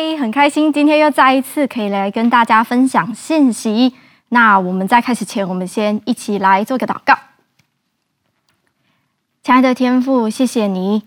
嗨，很开心今天又再一次可以来跟大家分享信息。那我们在开始前，我们先一起来做个祷告。亲爱的天父，谢谢你，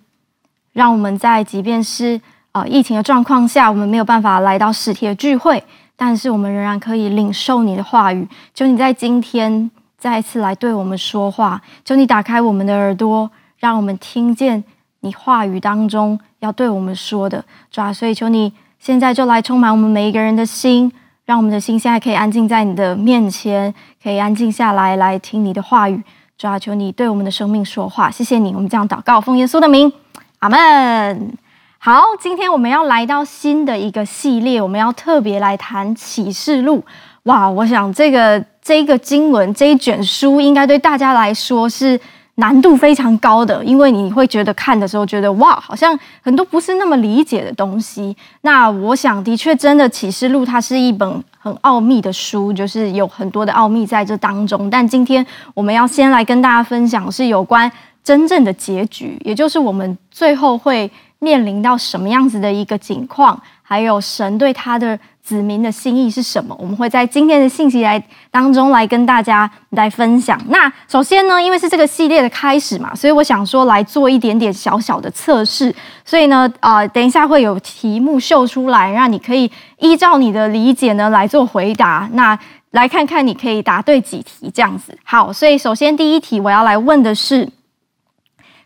让我们在即便是呃疫情的状况下，我们没有办法来到实体的聚会，但是我们仍然可以领受你的话语。求你在今天再一次来对我们说话，求你打开我们的耳朵，让我们听见你话语当中要对我们说的。主啊，所以求你现在就来充满我们每一个人的心。让我们的心现在可以安静在你的面前，可以安静下来，来听你的话语。主啊，求你对我们的生命说话。谢谢你，我们这样祷告，奉耶稣的名，阿门。好，今天我们要来到新的一个系列，我们要特别来谈启示录。哇，我想这个这个经文这一卷书，应该对大家来说是。难度非常高的，因为你会觉得看的时候觉得哇，好像很多不是那么理解的东西。那我想，的确，真的《启示录》它是一本很奥秘的书，就是有很多的奥秘在这当中。但今天我们要先来跟大家分享是有关真正的结局，也就是我们最后会面临到什么样子的一个景况，还有神对他的。子民的心意是什么？我们会在今天的信息来当中来跟大家来分享。那首先呢，因为是这个系列的开始嘛，所以我想说来做一点点小小的测试。所以呢，呃，等一下会有题目秀出来，让你可以依照你的理解呢来做回答。那来看看你可以答对几题这样子。好，所以首先第一题我要来问的是：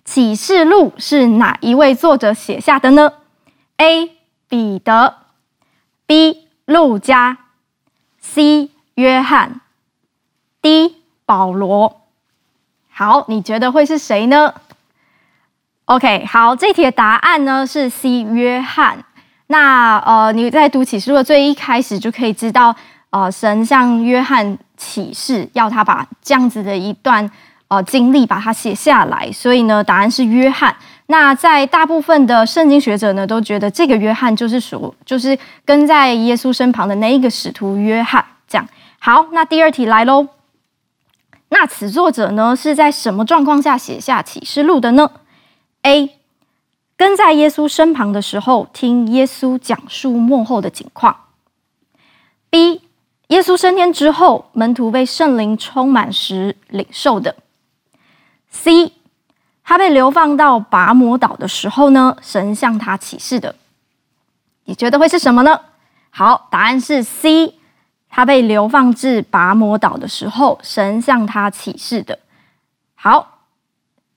启示录是哪一位作者写下的呢？A. 彼得，B. 路加，C 约翰，D 保罗。好，你觉得会是谁呢？OK，好，这题的答案呢是 C 约翰。那呃，你在读启示录的最一开始就可以知道，呃，神向约翰启示，要他把这样子的一段呃经历把它写下来。所以呢，答案是约翰。那在大部分的圣经学者呢，都觉得这个约翰就是属，就是跟在耶稣身旁的那一个使徒约翰。这样好，那第二题来喽。那此作者呢，是在什么状况下写下启示录的呢？A. 跟在耶稣身旁的时候，听耶稣讲述幕后的景况。B. 耶稣升天之后，门徒被圣灵充满时领受的。C. 他被流放到拔摩岛的时候呢，神向他启示的，你觉得会是什么呢？好，答案是 C。他被流放至拔摩岛的时候，神向他启示的。好，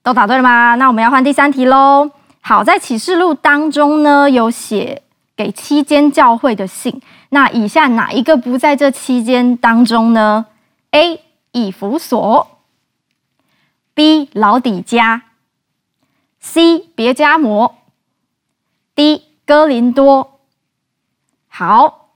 都答对了吗？那我们要换第三题喽。好，在启示录当中呢，有写给七间教会的信。那以下哪一个不在这七间当中呢？A. 以弗所，B. 老底嘉。C 别迦摩，D 哥林多。好，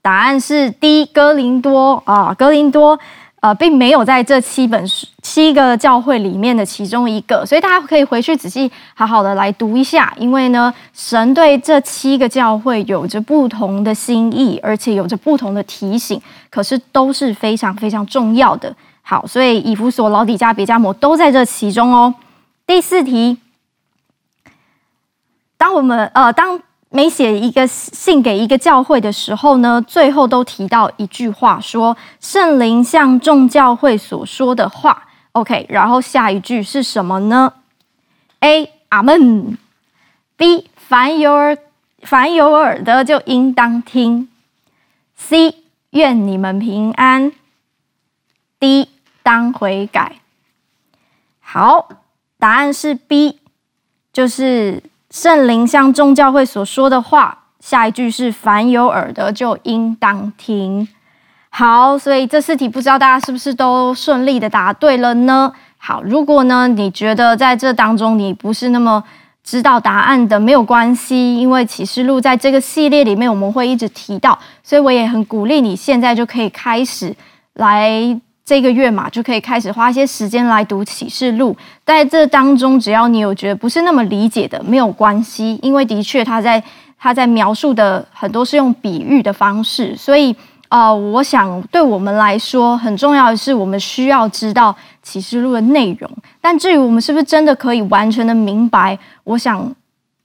答案是 D 哥林多啊，哥林多呃，并没有在这七本书七个教会里面的其中一个，所以大家可以回去仔细好好的来读一下，因为呢，神对这七个教会有着不同的心意，而且有着不同的提醒，可是都是非常非常重要的。好，所以以弗所、老底嘉、别迦摩都在这其中哦。第四题。当我们呃，当每写一个信给一个教会的时候呢，最后都提到一句话，说圣灵向众教会所说的话。OK，然后下一句是什么呢？A. 阿门。B. 凡有耳凡有耳的就应当听。C. 愿你们平安。D. 当悔改。好，答案是 B，就是。圣灵向众教会所说的话，下一句是“凡有耳的就应当听”。好，所以这四题不知道大家是不是都顺利的答对了呢？好，如果呢你觉得在这当中你不是那么知道答案的，没有关系，因为启示录在这个系列里面我们会一直提到，所以我也很鼓励你现在就可以开始来。这个月嘛，就可以开始花一些时间来读启示录。在这当中，只要你有觉得不是那么理解的，没有关系，因为的确他在他在描述的很多是用比喻的方式，所以呃，我想对我们来说很重要的是，我们需要知道启示录的内容。但至于我们是不是真的可以完全的明白，我想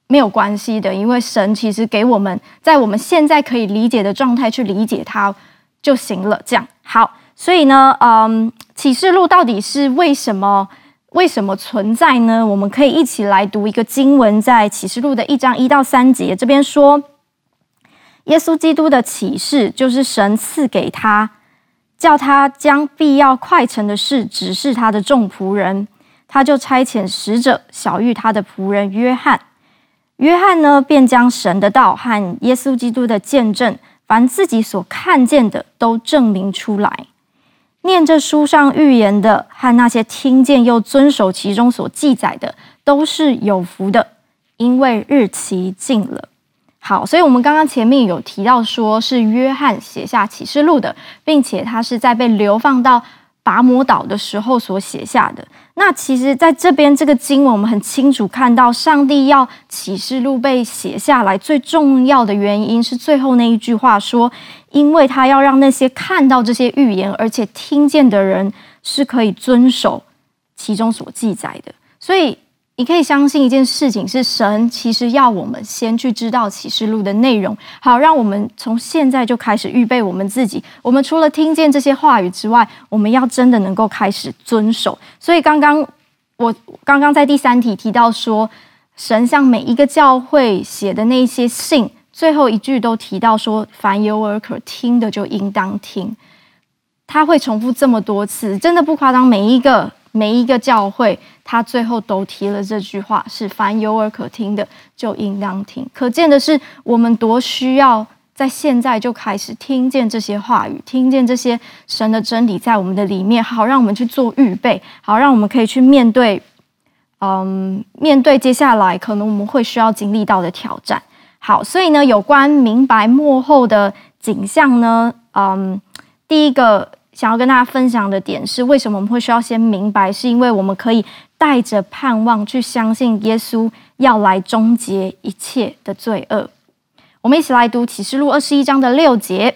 没有关系的，因为神其实给我们在我们现在可以理解的状态去理解它就行了。这样好，所以呢，嗯，启示录到底是为什么为什么存在呢？我们可以一起来读一个经文，在启示录的一章一到三节，这边说，耶稣基督的启示就是神赐给他，叫他将必要快成的事指示他的众仆人。他就差遣使者小玉他的仆人约翰，约翰呢，便将神的道和耶稣基督的见证，凡自己所看见的，都证明出来。念这书上预言的和那些听见又遵守其中所记载的，都是有福的，因为日期近了。好，所以我们刚刚前面有提到，说是约翰写下启示录的，并且他是在被流放到拔摩岛的时候所写下的。那其实，在这边这个经文，我们很清楚看到，上帝要启示录被写下来，最重要的原因是最后那一句话说，因为他要让那些看到这些预言而且听见的人，是可以遵守其中所记载的，所以。你可以相信一件事情，是神其实要我们先去知道启示录的内容，好，让我们从现在就开始预备我们自己。我们除了听见这些话语之外，我们要真的能够开始遵守。所以刚刚我刚刚在第三题提到说，神向每一个教会写的那些信，最后一句都提到说，凡有耳可听的就应当听。他会重复这么多次，真的不夸张，每一个。每一个教会，他最后都提了这句话：是凡有耳可听的，就应当听。可见的是，我们多需要在现在就开始听见这些话语，听见这些神的真理在我们的里面，好让我们去做预备，好让我们可以去面对，嗯，面对接下来可能我们会需要经历到的挑战。好，所以呢，有关明白幕后的景象呢，嗯，第一个。想要跟大家分享的点是，为什么我们会需要先明白？是因为我们可以带着盼望去相信耶稣要来终结一切的罪恶。我们一起来读启示录二十一章的六节。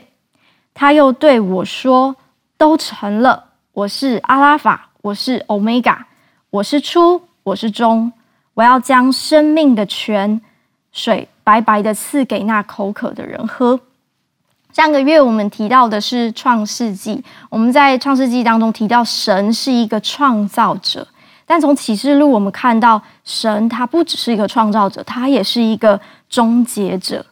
他又对我说：“都成了。我是阿拉法，我是欧米伽，我是初，我是终。我要将生命的泉水白白的赐给那口渴的人喝。”上个月我们提到的是创世纪，我们在创世纪当中提到神是一个创造者，但从启示录我们看到神他不只是一个创造者，他也是一个终结者。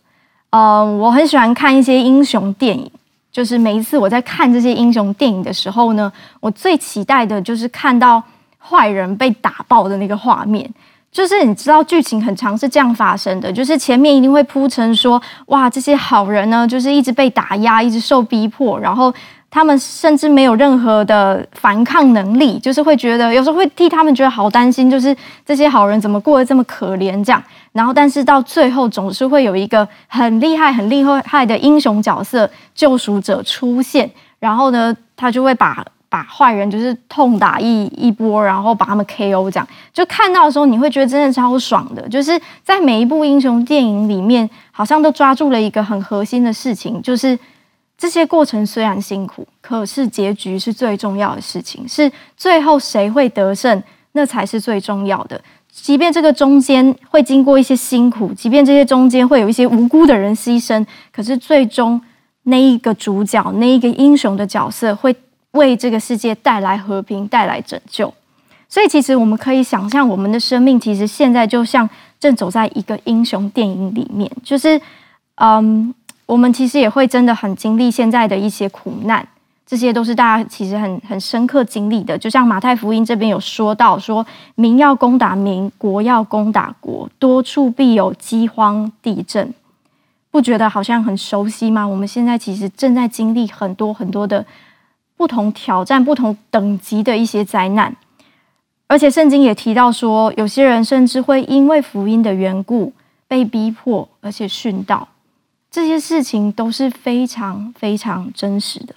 呃，我很喜欢看一些英雄电影，就是每一次我在看这些英雄电影的时候呢，我最期待的就是看到坏人被打爆的那个画面。就是你知道剧情很长是这样发生的，就是前面一定会铺陈说，哇，这些好人呢，就是一直被打压，一直受逼迫，然后他们甚至没有任何的反抗能力，就是会觉得有时候会替他们觉得好担心，就是这些好人怎么过得这么可怜这样。然后但是到最后总是会有一个很厉害、很厉害的英雄角色救赎者出现，然后呢，他就会把。把坏人就是痛打一一波，然后把他们 KO，这样就看到的时候，你会觉得真的超爽的。就是在每一部英雄电影里面，好像都抓住了一个很核心的事情，就是这些过程虽然辛苦，可是结局是最重要的事情，是最后谁会得胜，那才是最重要的。即便这个中间会经过一些辛苦，即便这些中间会有一些无辜的人牺牲，可是最终那一个主角，那一个英雄的角色会。为这个世界带来和平，带来拯救。所以，其实我们可以想象，我们的生命其实现在就像正走在一个英雄电影里面。就是，嗯，我们其实也会真的很经历现在的一些苦难，这些都是大家其实很很深刻经历的。就像马太福音这边有说到，说民要攻打民，国要攻打国，多处必有饥荒、地震。不觉得好像很熟悉吗？我们现在其实正在经历很多很多的。不同挑战、不同等级的一些灾难，而且圣经也提到说，有些人甚至会因为福音的缘故被逼迫，而且殉道。这些事情都是非常非常真实的。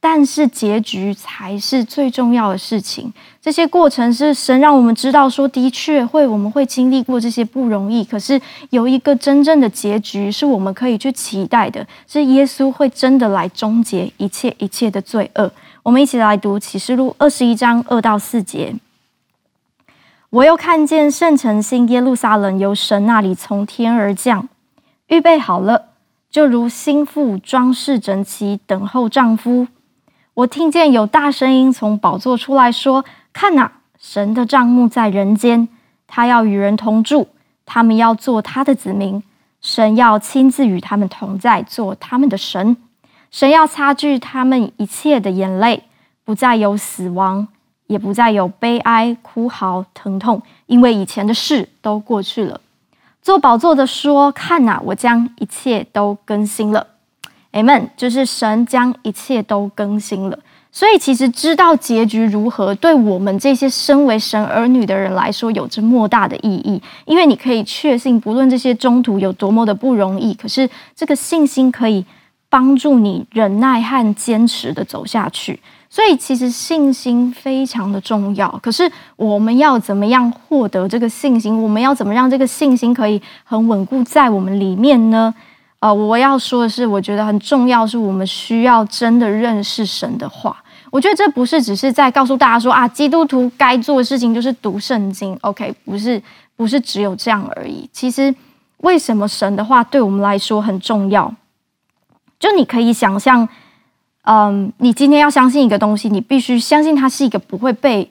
但是结局才是最重要的事情。这些过程是神让我们知道，说的确会，我们会经历过这些不容易。可是有一个真正的结局是我们可以去期待的，是耶稣会真的来终结一切一切的罪恶。我们一起来读启示录二十一章二到四节。我又看见圣城新耶路撒冷由神那里从天而降，预备好了，就如新妇装饰整齐，等候丈夫。我听见有大声音从宝座出来说：“看哪，神的帐幕在人间，他要与人同住，他们要做他的子民，神要亲自与他们同在，做他们的神。神要擦去他们一切的眼泪，不再有死亡。”也不再有悲哀、哭嚎、疼痛，因为以前的事都过去了。坐宝座的说：“看哪，我将一切都更新了。” Amen，就是神将一切都更新了。所以，其实知道结局如何，对我们这些身为神儿女的人来说，有着莫大的意义。因为你可以确信，不论这些中途有多么的不容易，可是这个信心可以帮助你忍耐和坚持的走下去。所以，其实信心非常的重要。可是，我们要怎么样获得这个信心？我们要怎么让这个信心可以很稳固在我们里面呢？呃，我要说的是，我觉得很重要，是我们需要真的认识神的话。我觉得这不是只是在告诉大家说啊，基督徒该做的事情就是读圣经。OK，不是，不是只有这样而已。其实，为什么神的话对我们来说很重要？就你可以想象。嗯，你今天要相信一个东西，你必须相信它是一个不会被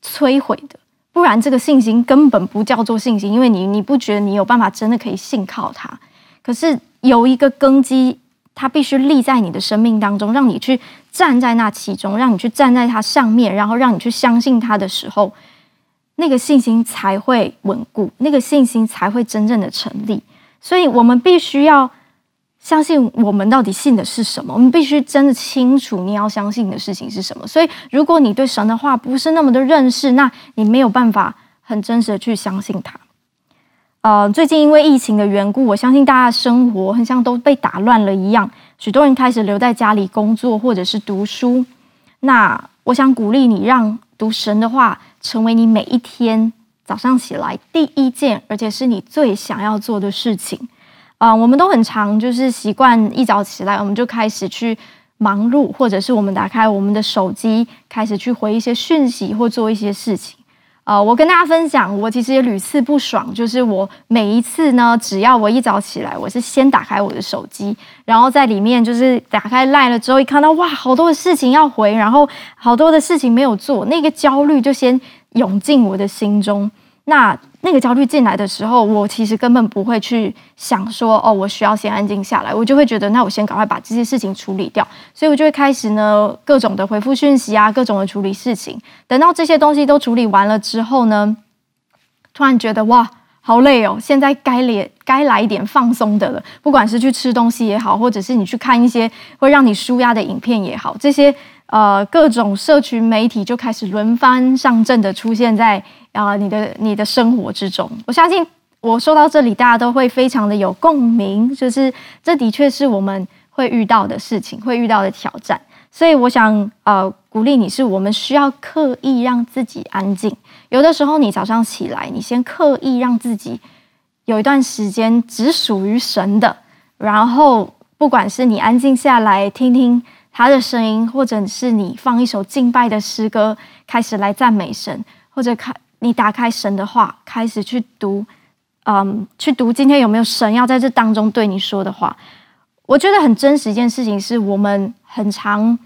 摧毁的，不然这个信心根本不叫做信心，因为你你不觉得你有办法真的可以信靠它。可是有一个根基，它必须立在你的生命当中，让你去站在那其中，让你去站在它上面，然后让你去相信它的时候，那个信心才会稳固，那个信心才会真正的成立。所以我们必须要。相信我们到底信的是什么？我们必须真的清楚你要相信的事情是什么。所以，如果你对神的话不是那么的认识，那你没有办法很真实的去相信他。呃，最近因为疫情的缘故，我相信大家的生活很像都被打乱了一样，许多人开始留在家里工作或者是读书。那我想鼓励你，让读神的话成为你每一天早上起来第一件，而且是你最想要做的事情。啊、呃，我们都很常就是习惯一早起来，我们就开始去忙碌，或者是我们打开我们的手机，开始去回一些讯息或做一些事情。啊、呃，我跟大家分享，我其实也屡次不爽，就是我每一次呢，只要我一早起来，我是先打开我的手机，然后在里面就是打开赖了之后，一看到哇，好多的事情要回，然后好多的事情没有做，那个焦虑就先涌进我的心中。那那个焦虑进来的时候，我其实根本不会去想说，哦，我需要先安静下来，我就会觉得，那我先赶快把这些事情处理掉，所以我就会开始呢，各种的回复讯息啊，各种的处理事情。等到这些东西都处理完了之后呢，突然觉得哇，好累哦，现在该来该来一点放松的了，不管是去吃东西也好，或者是你去看一些会让你舒压的影片也好，这些。呃，各种社群媒体就开始轮番上阵的出现在啊、你的你的生活之中。我相信我说到这里，大家都会非常的有共鸣，就是这的确是我们会遇到的事情，会遇到的挑战。所以我想呃鼓励你，是我们需要刻意让自己安静。有的时候你早上起来，你先刻意让自己有一段时间只属于神的，然后不管是你安静下来听听。他的声音，或者是你放一首敬拜的诗歌，开始来赞美神，或者开你打开神的话，开始去读，嗯，去读今天有没有神要在这当中对你说的话。我觉得很真实一件事情是我们很常，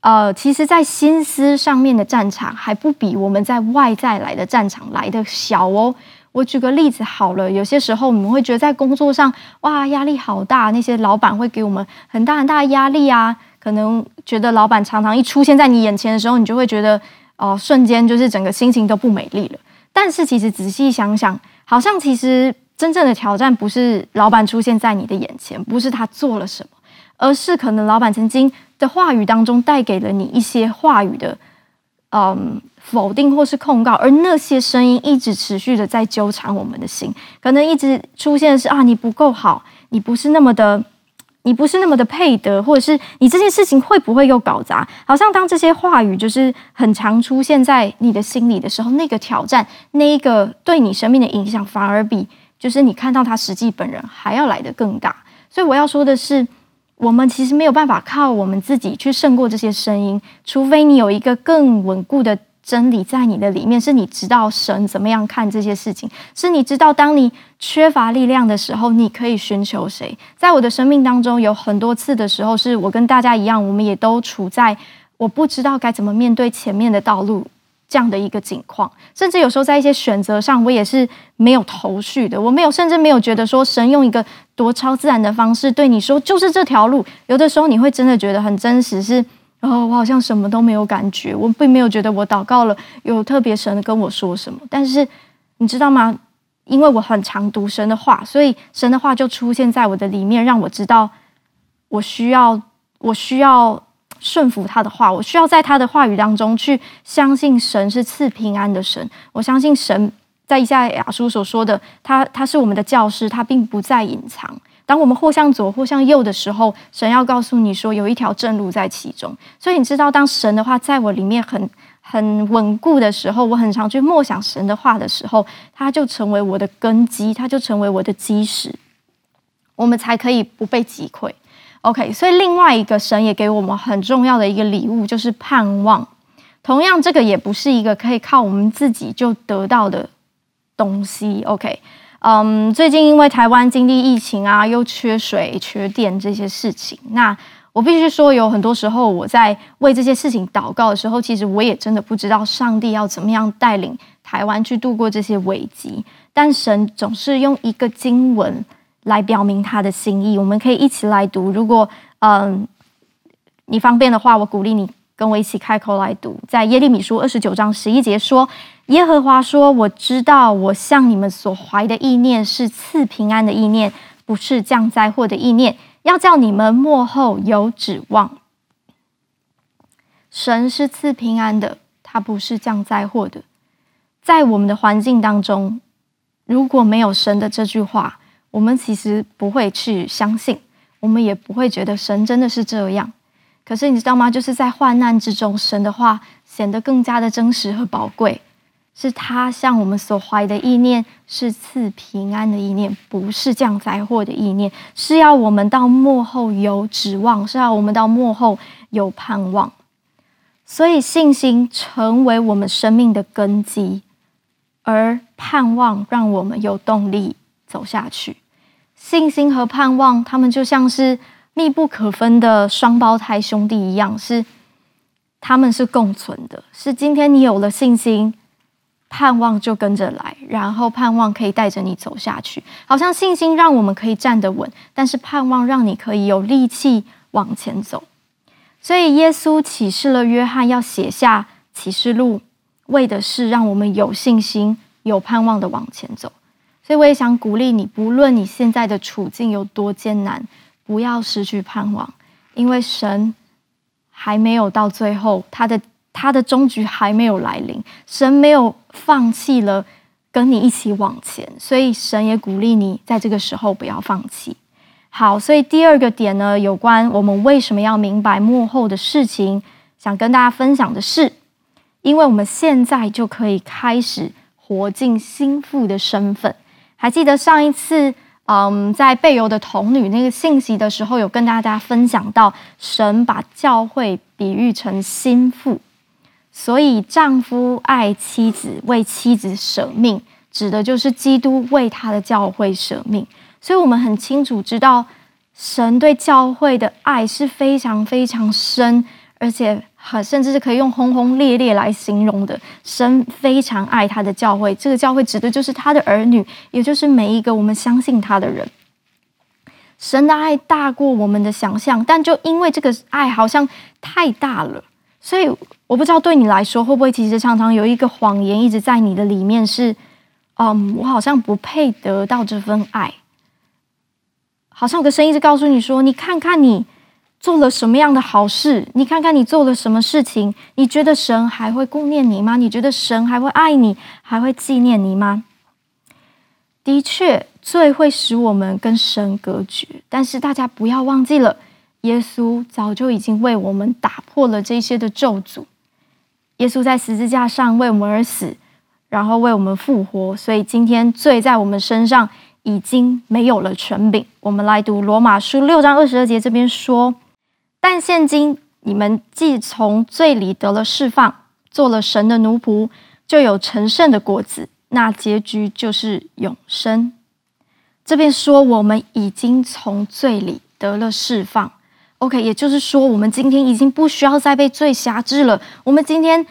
呃，其实，在心思上面的战场还不比我们在外在来的战场来的小哦。我举个例子好了，有些时候我们会觉得在工作上，哇，压力好大，那些老板会给我们很大很大的压力啊。可能觉得老板常常一出现在你眼前的时候，你就会觉得哦，瞬间就是整个心情都不美丽了。但是其实仔细想想，好像其实真正的挑战不是老板出现在你的眼前，不是他做了什么，而是可能老板曾经的话语当中带给了你一些话语的嗯否定或是控告，而那些声音一直持续的在纠缠我们的心，可能一直出现的是啊，你不够好，你不是那么的。你不是那么的配得，或者是你这件事情会不会又搞砸？好像当这些话语就是很常出现在你的心里的时候，那个挑战，那一个对你生命的影响，反而比就是你看到他实际本人还要来得更大。所以我要说的是，我们其实没有办法靠我们自己去胜过这些声音，除非你有一个更稳固的真理在你的里面，是你知道神怎么样看这些事情，是你知道当你缺乏力量的时候，你可以寻求谁。在我的生命当中，有很多次的时候，是我跟大家一样，我们也都处在我不知道该怎么面对前面的道路这样的一个境况，甚至有时候在一些选择上，我也是没有头绪的，我没有，甚至没有觉得说神用一个多超自然的方式对你说就是这条路。有的时候你会真的觉得很真实，是。然后我好像什么都没有感觉，我并没有觉得我祷告了有特别神跟我说什么。但是你知道吗？因为我很常读神的话，所以神的话就出现在我的里面，让我知道我需要我需要顺服他的话，我需要在他的话语当中去相信神是赐平安的神。我相信神在以下亚书所说的，他他是我们的教师，他并不再隐藏。当我们或向左或向右的时候，神要告诉你说有一条正路在其中。所以你知道，当神的话在我里面很很稳固的时候，我很常去默想神的话的时候，它就成为我的根基，它就成为我的基石，我们才可以不被击溃。OK，所以另外一个神也给我们很重要的一个礼物，就是盼望。同样，这个也不是一个可以靠我们自己就得到的东西。OK。嗯最近因为台湾经历疫情啊，又缺水、缺电这些事情，那我必须说，有很多时候我在为这些事情祷告的时候，其实我也真的不知道上帝要怎么样带领台湾去度过这些危机。但神总是用一个经文来表明他的心意，我们可以一起来读。如果嗯你方便的话，我鼓励你。跟我一起开口来读，在耶利米书二十九章十一节说：“耶和华说，我知道我向你们所怀的意念是赐平安的意念，不是降灾祸的意念，要叫你们末后有指望。神是赐平安的，他不是降灾祸的。在我们的环境当中，如果没有神的这句话，我们其实不会去相信，我们也不会觉得神真的是这样。”可是你知道吗？就是在患难之中，神的话显得更加的真实和宝贵。是他向我们所怀的意念，是赐平安的意念，不是降灾祸的意念。是要我们到幕后有指望，是要我们到幕后有盼望。所以信心成为我们生命的根基，而盼望让我们有动力走下去。信心和盼望，他们就像是。密不可分的双胞胎兄弟一样，是他们是共存的。是今天你有了信心，盼望就跟着来，然后盼望可以带着你走下去。好像信心让我们可以站得稳，但是盼望让你可以有力气往前走。所以耶稣启示了约翰要写下启示录，为的是让我们有信心、有盼望的往前走。所以我也想鼓励你，不论你现在的处境有多艰难。不要失去盼望，因为神还没有到最后，他的他的终局还没有来临，神没有放弃了跟你一起往前，所以神也鼓励你在这个时候不要放弃。好，所以第二个点呢，有关我们为什么要明白幕后的事情，想跟大家分享的是，因为我们现在就可以开始活进新妇的身份。还记得上一次？嗯，在备油的童女那个信息的时候，有跟大家分享到，神把教会比喻成心腹，所以丈夫爱妻子，为妻子舍命，指的就是基督为他的教会舍命。所以我们很清楚知道，神对教会的爱是非常非常深，而且。甚至是可以用轰轰烈烈来形容的。神非常爱他的教会，这个教会指的就是他的儿女，也就是每一个我们相信他的人。神的爱大过我们的想象，但就因为这个爱好像太大了，所以我不知道对你来说会不会，其实常常有一个谎言一直在你的里面是，嗯，我好像不配得到这份爱，好像有个声音一直告诉你说，你看看你。做了什么样的好事？你看看你做了什么事情？你觉得神还会顾念你吗？你觉得神还会爱你，还会纪念你吗？的确，罪会使我们跟神隔绝，但是大家不要忘记了，耶稣早就已经为我们打破了这些的咒诅。耶稣在十字架上为我们而死，然后为我们复活，所以今天罪在我们身上已经没有了权柄。我们来读罗马书六章二十二节，这边说。但现今你们既从罪里得了释放，做了神的奴仆，就有成圣的果子，那结局就是永生。这边说我们已经从罪里得了释放，OK，也就是说我们今天已经不需要再被罪辖制了。我们今天，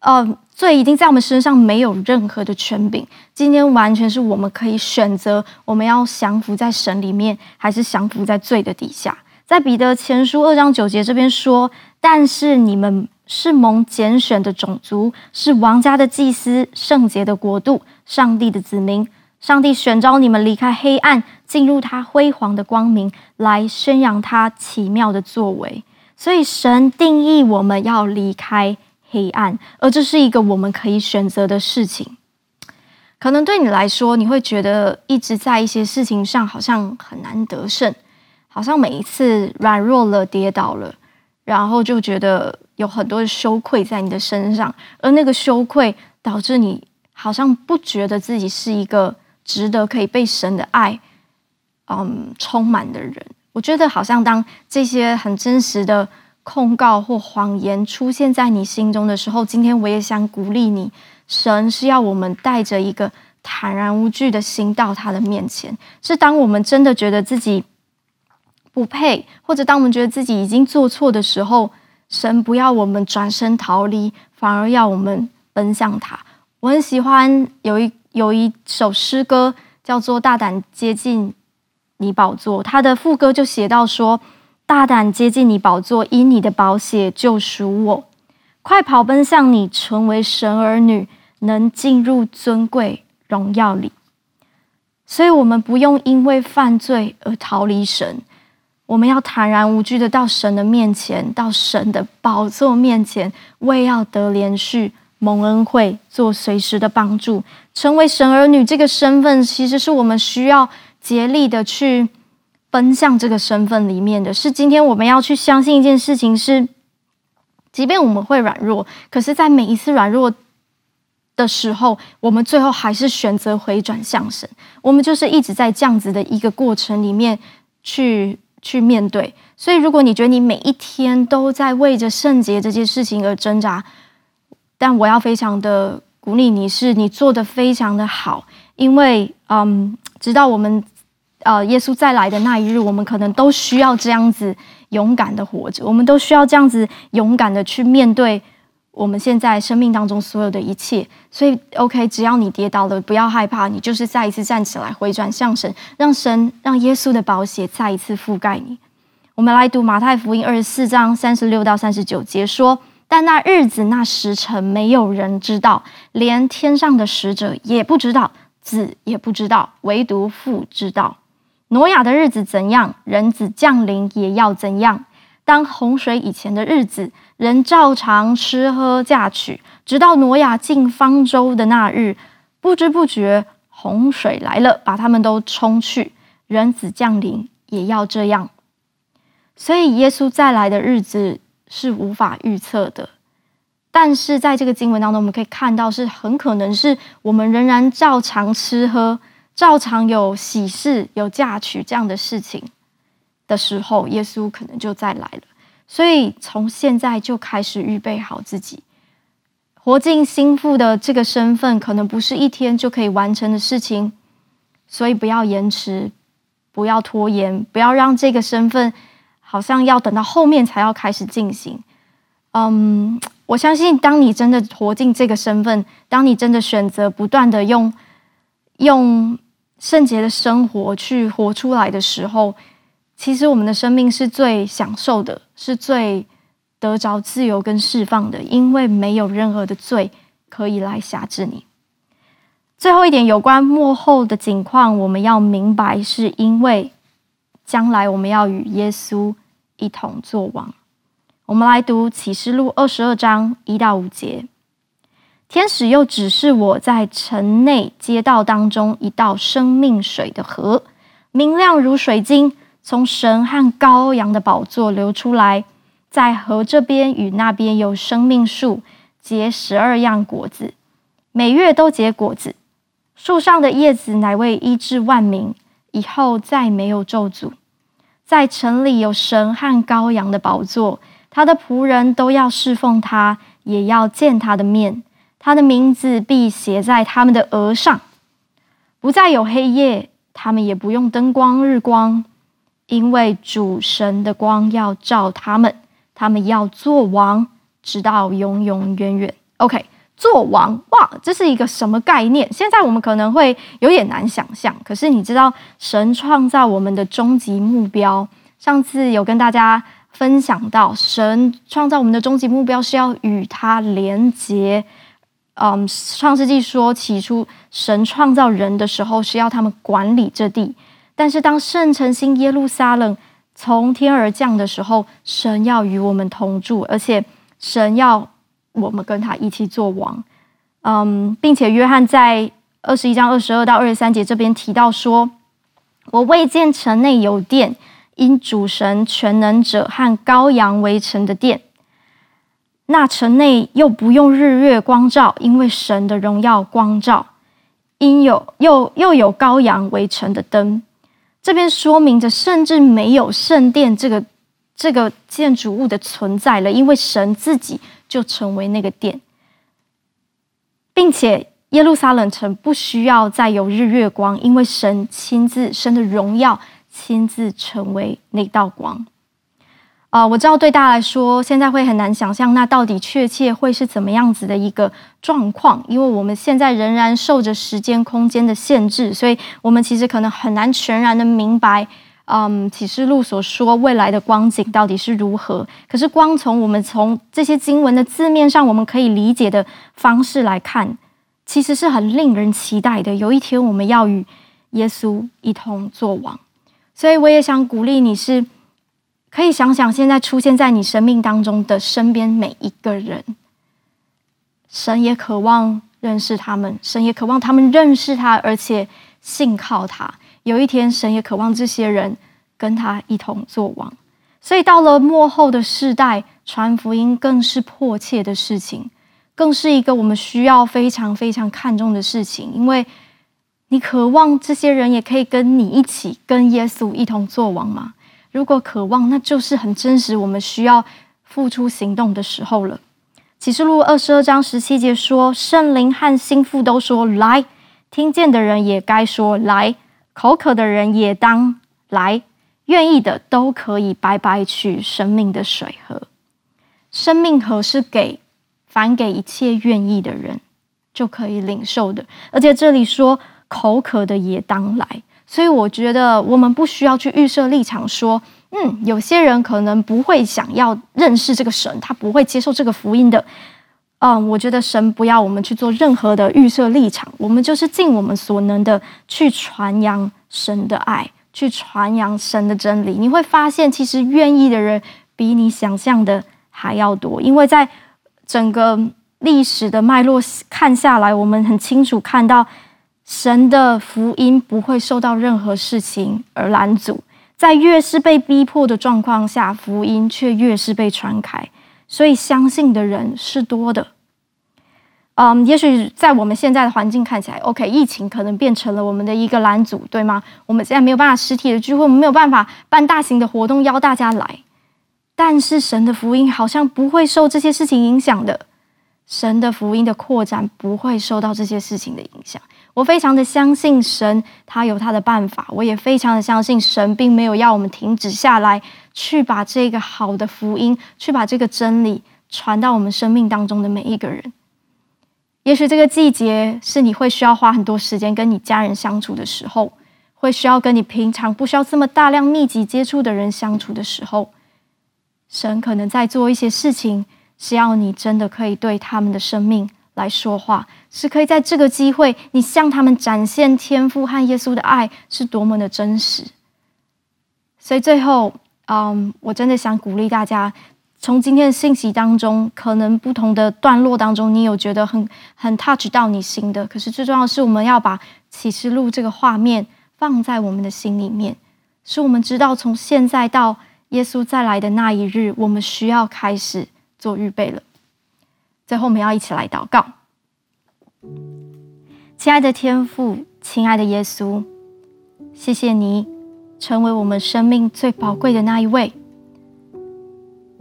呃。罪已经在我们身上没有任何的权柄，今天完全是我们可以选择，我们要降服在神里面，还是降服在罪的底下。在彼得前书二章九节这边说：“但是你们是蒙拣选的种族，是王家的祭司，圣洁的国度，上帝的子民。上帝选召你们离开黑暗，进入他辉煌的光明，来宣扬他奇妙的作为。所以神定义我们要离开。”黑暗，而这是一个我们可以选择的事情。可能对你来说，你会觉得一直在一些事情上好像很难得胜，好像每一次软弱了、跌倒了，然后就觉得有很多的羞愧在你的身上，而那个羞愧导致你好像不觉得自己是一个值得可以被神的爱，嗯，充满的人。我觉得好像当这些很真实的。控告或谎言出现在你心中的时候，今天我也想鼓励你。神是要我们带着一个坦然无惧的心到他的面前。是当我们真的觉得自己不配，或者当我们觉得自己已经做错的时候，神不要我们转身逃离，反而要我们奔向他。我很喜欢有一有一首诗歌叫做《大胆接近你宝座》，他的副歌就写到说。大胆接近你宝座，因你的宝血救赎我，快跑奔向你，成为神儿女，能进入尊贵荣耀里。所以，我们不用因为犯罪而逃离神，我们要坦然无惧的到神的面前，到神的宝座面前，为要得连续、蒙恩惠，做随时的帮助，成为神儿女这个身份，其实是我们需要竭力的去。奔向这个身份里面的是，今天我们要去相信一件事情是，即便我们会软弱，可是，在每一次软弱的时候，我们最后还是选择回转向神。我们就是一直在这样子的一个过程里面去去面对。所以，如果你觉得你每一天都在为着圣洁这件事情而挣扎，但我要非常的鼓励你，是你做的非常的好，因为嗯，直到我们。呃，耶稣再来的那一日，我们可能都需要这样子勇敢的活着，我们都需要这样子勇敢的去面对我们现在生命当中所有的一切。所以，OK，只要你跌倒了，不要害怕，你就是再一次站起来，回转向神，让神让耶稣的宝血再一次覆盖你。我们来读马太福音二十四章三十六到三十九节说：“但那日子那时辰，没有人知道，连天上的使者也不知道，子也不知道，唯独父知道。”挪亚的日子怎样，人子降临也要怎样。当洪水以前的日子，人照常吃喝嫁娶，直到挪亚进方舟的那日，不知不觉洪水来了，把他们都冲去。人子降临也要这样。所以耶稣再来的日子是无法预测的，但是在这个经文当中，我们可以看到，是很可能是我们仍然照常吃喝。照常有喜事、有嫁娶这样的事情的时候，耶稣可能就再来了。所以从现在就开始预备好自己，活进新妇的这个身份，可能不是一天就可以完成的事情。所以不要延迟，不要拖延，不要让这个身份好像要等到后面才要开始进行。嗯，我相信，当你真的活进这个身份，当你真的选择不断的用用。圣洁的生活去活出来的时候，其实我们的生命是最享受的，是最得着自由跟释放的，因为没有任何的罪可以来辖制你。最后一点，有关末后的景况，我们要明白，是因为将来我们要与耶稣一同作王。我们来读启示录二十二章一到五节。天使又指示我在城内街道当中一道生命水的河，明亮如水晶，从神和羔羊的宝座流出来。在河这边与那边有生命树，结十二样果子，每月都结果子。树上的叶子乃为医治万民，以后再没有咒诅。在城里有神和羔羊的宝座，他的仆人都要侍奉他。也要见他的面，他的名字必写在他们的额上。不再有黑夜，他们也不用灯光、日光，因为主神的光要照他们，他们要做王，直到永永远远。OK，做王，哇，这是一个什么概念？现在我们可能会有点难想象，可是你知道，神创造我们的终极目标，上次有跟大家分享到，神创造我们的终极目标是要与他连结。嗯，创世纪说，起初神创造人的时候是要他们管理这地，但是当圣城新耶路撒冷从天而降的时候，神要与我们同住，而且神要我们跟他一起做王。嗯，并且约翰在二十一章二十二到二十三节这边提到说：“我未见城内有殿，因主神全能者和羔羊为城的殿。”那城内又不用日月光照，因为神的荣耀光照，因有又又有羔羊为城的灯。这边说明着，甚至没有圣殿这个这个建筑物的存在了，因为神自己就成为那个殿，并且耶路撒冷城不需要再有日月光，因为神亲自神的荣耀亲自成为那道光。啊、我知道对大家来说，现在会很难想象，那到底确切会是怎么样子的一个状况？因为我们现在仍然受着时间、空间的限制，所以我们其实可能很难全然的明白，嗯，启示录所说未来的光景到底是如何。可是，光从我们从这些经文的字面上，我们可以理解的方式来看，其实是很令人期待的。有一天，我们要与耶稣一同作王，所以我也想鼓励你是。可以想想，现在出现在你生命当中的身边每一个人，神也渴望认识他们，神也渴望他们认识他，而且信靠他。有一天，神也渴望这些人跟他一同作王。所以，到了末后的世代，传福音更是迫切的事情，更是一个我们需要非常非常看重的事情，因为你渴望这些人也可以跟你一起，跟耶稣一同作王吗？如果渴望，那就是很真实。我们需要付出行动的时候了。启示录二十二章十七节说：“圣灵和新妇都说来，听见的人也该说来，口渴的人也当来，愿意的都可以白白取生命的水喝。生命河是给反给一切愿意的人就可以领受的。而且这里说口渴的也当来。”所以我觉得我们不需要去预设立场，说，嗯，有些人可能不会想要认识这个神，他不会接受这个福音的。嗯，我觉得神不要我们去做任何的预设立场，我们就是尽我们所能的去传扬神的爱，去传扬神的真理。你会发现，其实愿意的人比你想象的还要多，因为在整个历史的脉络看下来，我们很清楚看到。神的福音不会受到任何事情而拦阻，在越是被逼迫的状况下，福音却越是被传开，所以相信的人是多的。嗯，也许在我们现在的环境看起来，OK，疫情可能变成了我们的一个拦阻，对吗？我们现在没有办法实体的聚会，我们没有办法办大型的活动邀大家来，但是神的福音好像不会受这些事情影响的，神的福音的扩展不会受到这些事情的影响。我非常的相信神，他有他的办法。我也非常的相信神，并没有要我们停止下来，去把这个好的福音，去把这个真理传到我们生命当中的每一个人。也许这个季节是你会需要花很多时间跟你家人相处的时候，会需要跟你平常不需要这么大量密集接触的人相处的时候，神可能在做一些事情，是要你真的可以对他们的生命。来说话，是可以在这个机会，你向他们展现天父和耶稣的爱是多么的真实。所以最后，嗯，我真的想鼓励大家，从今天的信息当中，可能不同的段落当中，你有觉得很很 touch 到你心的。可是最重要的是，我们要把启示录这个画面放在我们的心里面，使我们知道从现在到耶稣再来的那一日，我们需要开始做预备了。最后，我们要一起来祷告。亲爱的天父，亲爱的耶稣，谢谢你成为我们生命最宝贵的那一位。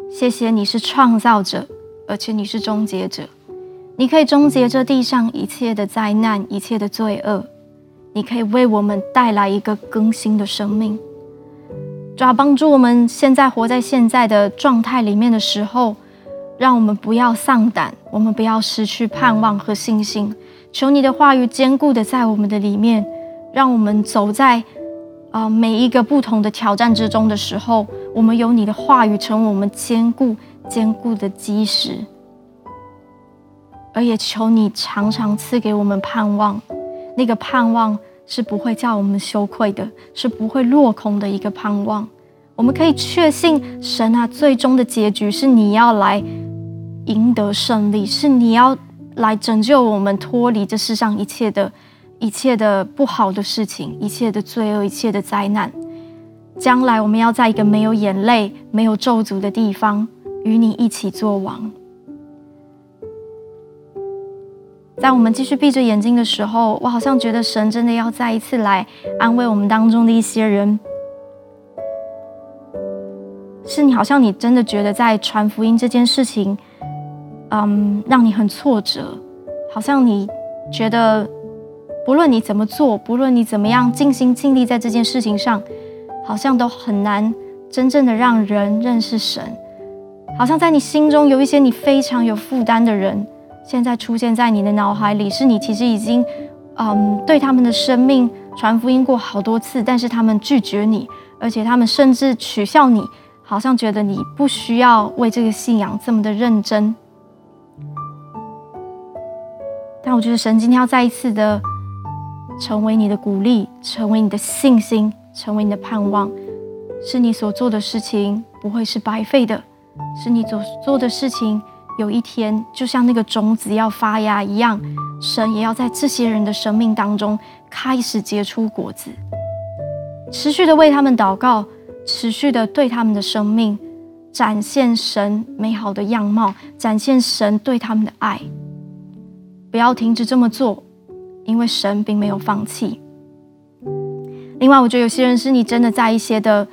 谢谢你是创造者，而且你是终结者，你可以终结这地上一切的灾难、一切的罪恶，你可以为我们带来一个更新的生命。主要帮助我们现在活在现在的状态里面的时候，让我们不要丧胆，我们不要失去盼望和信心。求你的话语坚固的在我们的里面，让我们走在啊、每一个不同的挑战之中的时候，我们有你的话语成为我们坚固坚固的基石。而也求你常常赐给我们盼望，那个盼望是不会叫我们羞愧的，是不会落空的一个盼望。我们可以确信，神啊，最终的结局是你要来赢得胜利，是你要。来拯救我们脱离这世上一切的、一切的不好的事情，一切的罪恶，一切的灾难。将来我们要在一个没有眼泪、没有咒诅的地方，与你一起作王。在我们继续闭着眼睛的时候，我好像觉得神真的要再一次来安慰我们当中的一些人。是你，好像你真的觉得在传福音这件事情。嗯，让你很挫折，好像你觉得不论你怎么做，不论你怎么样尽心尽力在这件事情上，好像都很难真正的让人认识神。好像在你心中有一些你非常有负担的人，现在出现在你的脑海里，是你其实已经嗯对他们的生命传福音过好多次，但是他们拒绝你，而且他们甚至取笑你，好像觉得你不需要为这个信仰这么的认真。但我觉得神今天要再一次的成为你的鼓励，成为你的信心，成为你的盼望，是你所做的事情不会是白费的，是你所做的事情有一天就像那个种子要发芽一样，神也要在这些人的生命当中开始结出果子，持续的为他们祷告，持续的对他们的生命展现神美好的样貌，展现神对他们的爱。不要停止这么做，因为神并没有放弃。另外，我觉得有些人是你真的在一些的、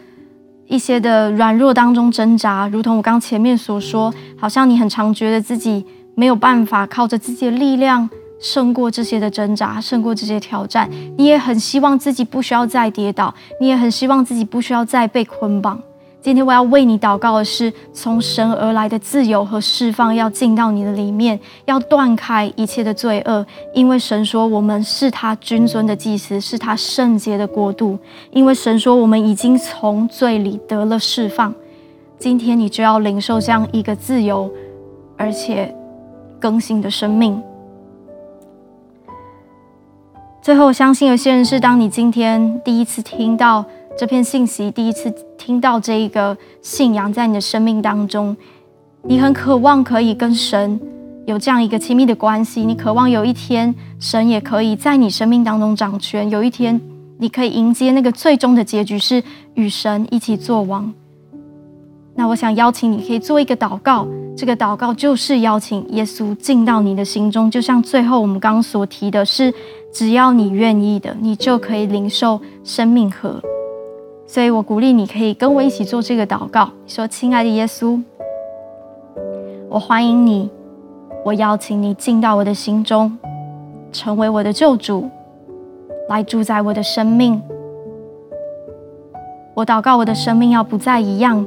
一些的软弱当中挣扎，如同我刚前面所说，好像你很常觉得自己没有办法靠着自己的力量胜过这些的挣扎，胜过这些挑战。你也很希望自己不需要再跌倒，你也很希望自己不需要再被捆绑。今天我要为你祷告的是，从神而来的自由和释放要进到你的里面，要断开一切的罪恶。因为神说我们是他君尊的祭司，是他圣洁的国度。因为神说我们已经从罪里得了释放。今天你就要领受这样一个自由而且更新的生命。最后，我相信有些人是当你今天第一次听到。这篇信息，第一次听到这一个信仰在你的生命当中，你很渴望可以跟神有这样一个亲密的关系，你渴望有一天神也可以在你生命当中掌权，有一天你可以迎接那个最终的结局是与神一起作王。那我想邀请你可以做一个祷告，这个祷告就是邀请耶稣进到你的心中，就像最后我们刚刚所提的是，只要你愿意的，你就可以领受生命河。所以我鼓励你可以跟我一起做这个祷告，说：“亲爱的耶稣，我欢迎你，我邀请你进到我的心中，成为我的救主，来住在我的生命。我祷告我的生命要不再一样，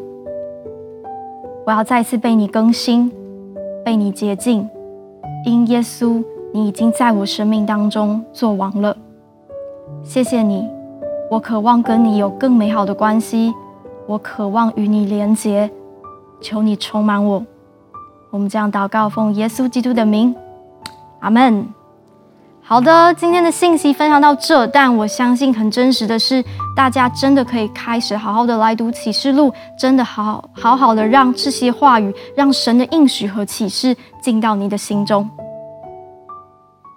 我要再次被你更新，被你洁净。因耶稣，你已经在我生命当中作王了。谢谢你。”我渴望跟你有更美好的关系，我渴望与你连结，求你充满我。我们这样祷告，奉耶稣基督的名，阿门。好的，今天的信息分享到这，但我相信很真实的是，大家真的可以开始好好的来读启示录，真的好好好的让这些话语，让神的应许和启示进到你的心中。